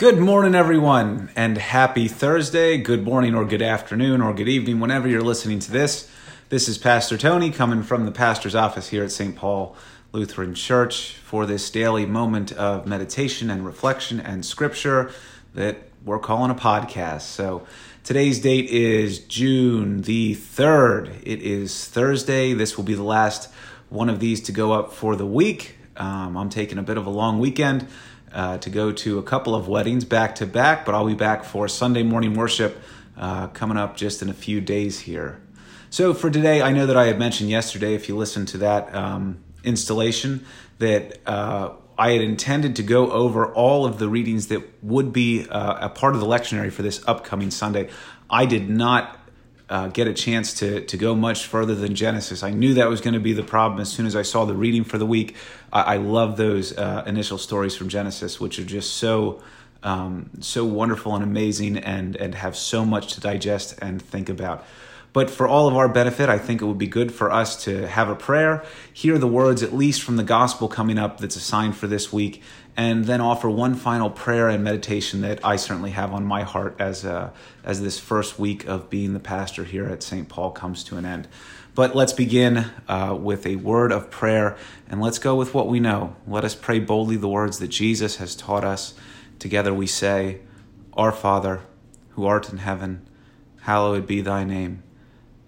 Good morning, everyone, and happy Thursday. Good morning, or good afternoon, or good evening, whenever you're listening to this. This is Pastor Tony coming from the pastor's office here at St. Paul Lutheran Church for this daily moment of meditation and reflection and scripture that we're calling a podcast. So today's date is June the 3rd. It is Thursday. This will be the last one of these to go up for the week. Um, I'm taking a bit of a long weekend uh, to go to a couple of weddings back to back, but I'll be back for Sunday morning worship uh, coming up just in a few days here. So for today, I know that I had mentioned yesterday, if you listened to that um, installation, that uh, I had intended to go over all of the readings that would be uh, a part of the lectionary for this upcoming Sunday. I did not uh, get a chance to to go much further than Genesis. I knew that was going to be the problem as soon as I saw the reading for the week. I, I love those uh, initial stories from Genesis, which are just so um, so wonderful and amazing, and and have so much to digest and think about. But for all of our benefit, I think it would be good for us to have a prayer, hear the words at least from the gospel coming up that's assigned for this week, and then offer one final prayer and meditation that I certainly have on my heart as uh, as this first week of being the pastor here at St. Paul comes to an end. But let's begin uh, with a word of prayer, and let's go with what we know. Let us pray boldly the words that Jesus has taught us. Together we say, Our Father, who art in heaven, hallowed be thy name.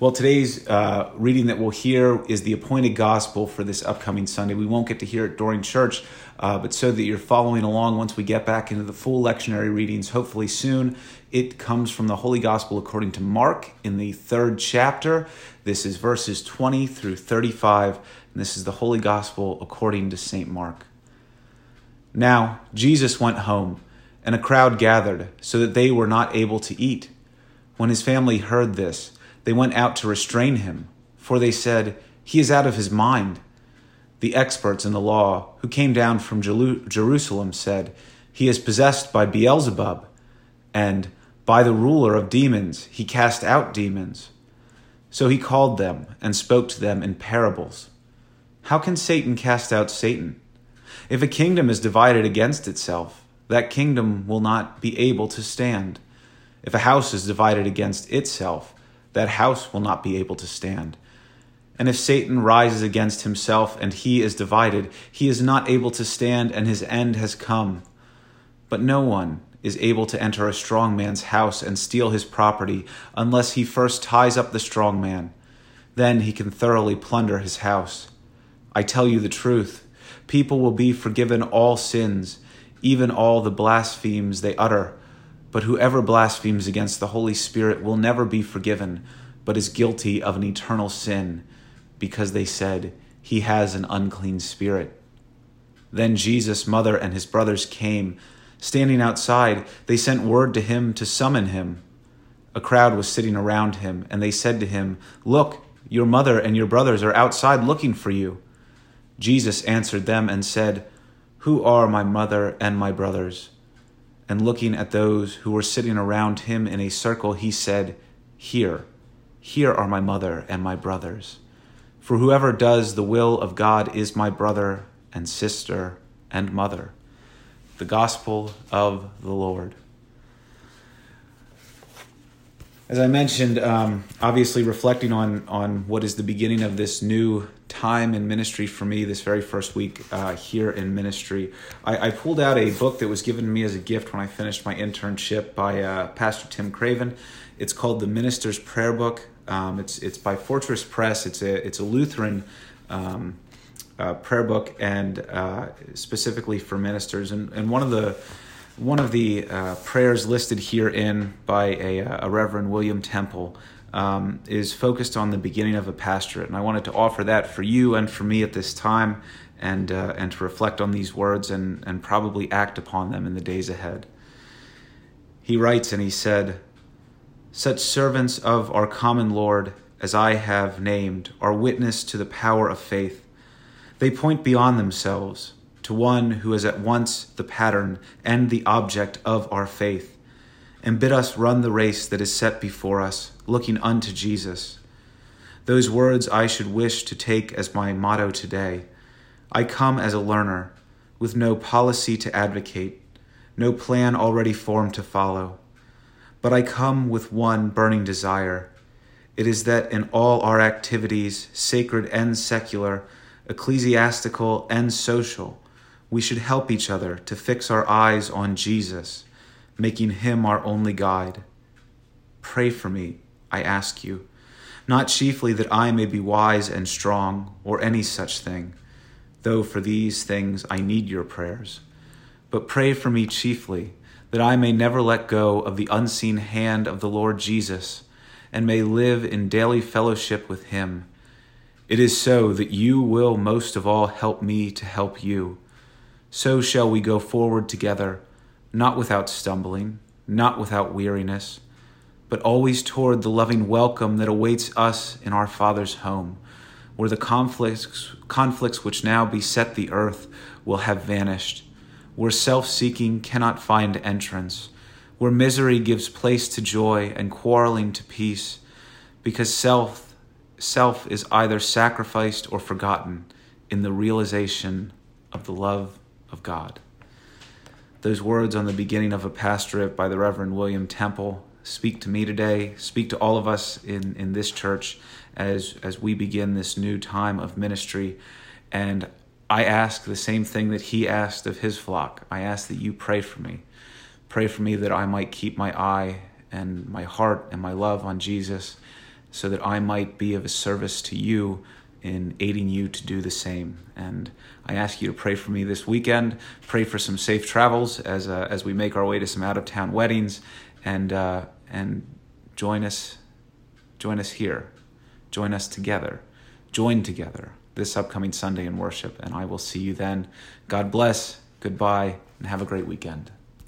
Well, today's uh, reading that we'll hear is the appointed gospel for this upcoming Sunday. We won't get to hear it during church, uh, but so that you're following along once we get back into the full lectionary readings, hopefully soon, it comes from the Holy Gospel according to Mark in the third chapter. This is verses 20 through 35, and this is the Holy Gospel according to St. Mark. Now, Jesus went home, and a crowd gathered, so that they were not able to eat. When his family heard this, they went out to restrain him, for they said, He is out of his mind. The experts in the law, who came down from Jerusalem, said, He is possessed by Beelzebub, and by the ruler of demons he cast out demons. So he called them and spoke to them in parables. How can Satan cast out Satan? If a kingdom is divided against itself, that kingdom will not be able to stand. If a house is divided against itself, that house will not be able to stand. And if Satan rises against himself and he is divided, he is not able to stand and his end has come. But no one is able to enter a strong man's house and steal his property unless he first ties up the strong man. Then he can thoroughly plunder his house. I tell you the truth people will be forgiven all sins, even all the blasphemies they utter. But whoever blasphemes against the Holy Spirit will never be forgiven, but is guilty of an eternal sin, because they said, He has an unclean spirit. Then Jesus' mother and his brothers came. Standing outside, they sent word to him to summon him. A crowd was sitting around him, and they said to him, Look, your mother and your brothers are outside looking for you. Jesus answered them and said, Who are my mother and my brothers? And looking at those who were sitting around him in a circle, he said, Here, here are my mother and my brothers. For whoever does the will of God is my brother and sister and mother. The Gospel of the Lord. As I mentioned, um, obviously reflecting on on what is the beginning of this new time in ministry for me, this very first week uh, here in ministry, I, I, pulled out a book that was given to me as a gift when I finished my internship by uh, Pastor Tim Craven. It's called the Minister's Prayer Book. Um, it's it's by Fortress Press. It's a it's a Lutheran. Um, uh, prayer book and uh, specifically for ministers and, and one of the one of the uh, prayers listed herein by a, uh, a Reverend William Temple um, is focused on the beginning of a pastorate. And I wanted to offer that for you and for me at this time and, uh, and to reflect on these words and, and probably act upon them in the days ahead. He writes and he said, Such servants of our common Lord as I have named are witness to the power of faith. They point beyond themselves to one who is at once the pattern and the object of our faith, and bid us run the race that is set before us, looking unto Jesus. Those words I should wish to take as my motto today. I come as a learner, with no policy to advocate, no plan already formed to follow. But I come with one burning desire. It is that in all our activities, sacred and secular, ecclesiastical and social, we should help each other to fix our eyes on Jesus, making him our only guide. Pray for me, I ask you, not chiefly that I may be wise and strong, or any such thing, though for these things I need your prayers, but pray for me chiefly that I may never let go of the unseen hand of the Lord Jesus and may live in daily fellowship with him. It is so that you will most of all help me to help you. So shall we go forward together, not without stumbling, not without weariness, but always toward the loving welcome that awaits us in our Father's home, where the conflicts, conflicts which now beset the earth will have vanished where self seeking cannot find entrance, where misery gives place to joy and quarreling to peace, because self, self is either sacrificed or forgotten in the realization of the love of God. Those words on the beginning of a pastorate by the Reverend William Temple speak to me today, speak to all of us in, in this church as, as we begin this new time of ministry. And I ask the same thing that he asked of his flock. I ask that you pray for me. Pray for me that I might keep my eye and my heart and my love on Jesus so that I might be of a service to you in aiding you to do the same. And I ask you to pray for me this weekend. Pray for some safe travels as, uh, as we make our way to some out of town weddings and, uh, and join us, join us here. Join us together. Join together this upcoming Sunday in worship. And I will see you then. God bless, goodbye, and have a great weekend.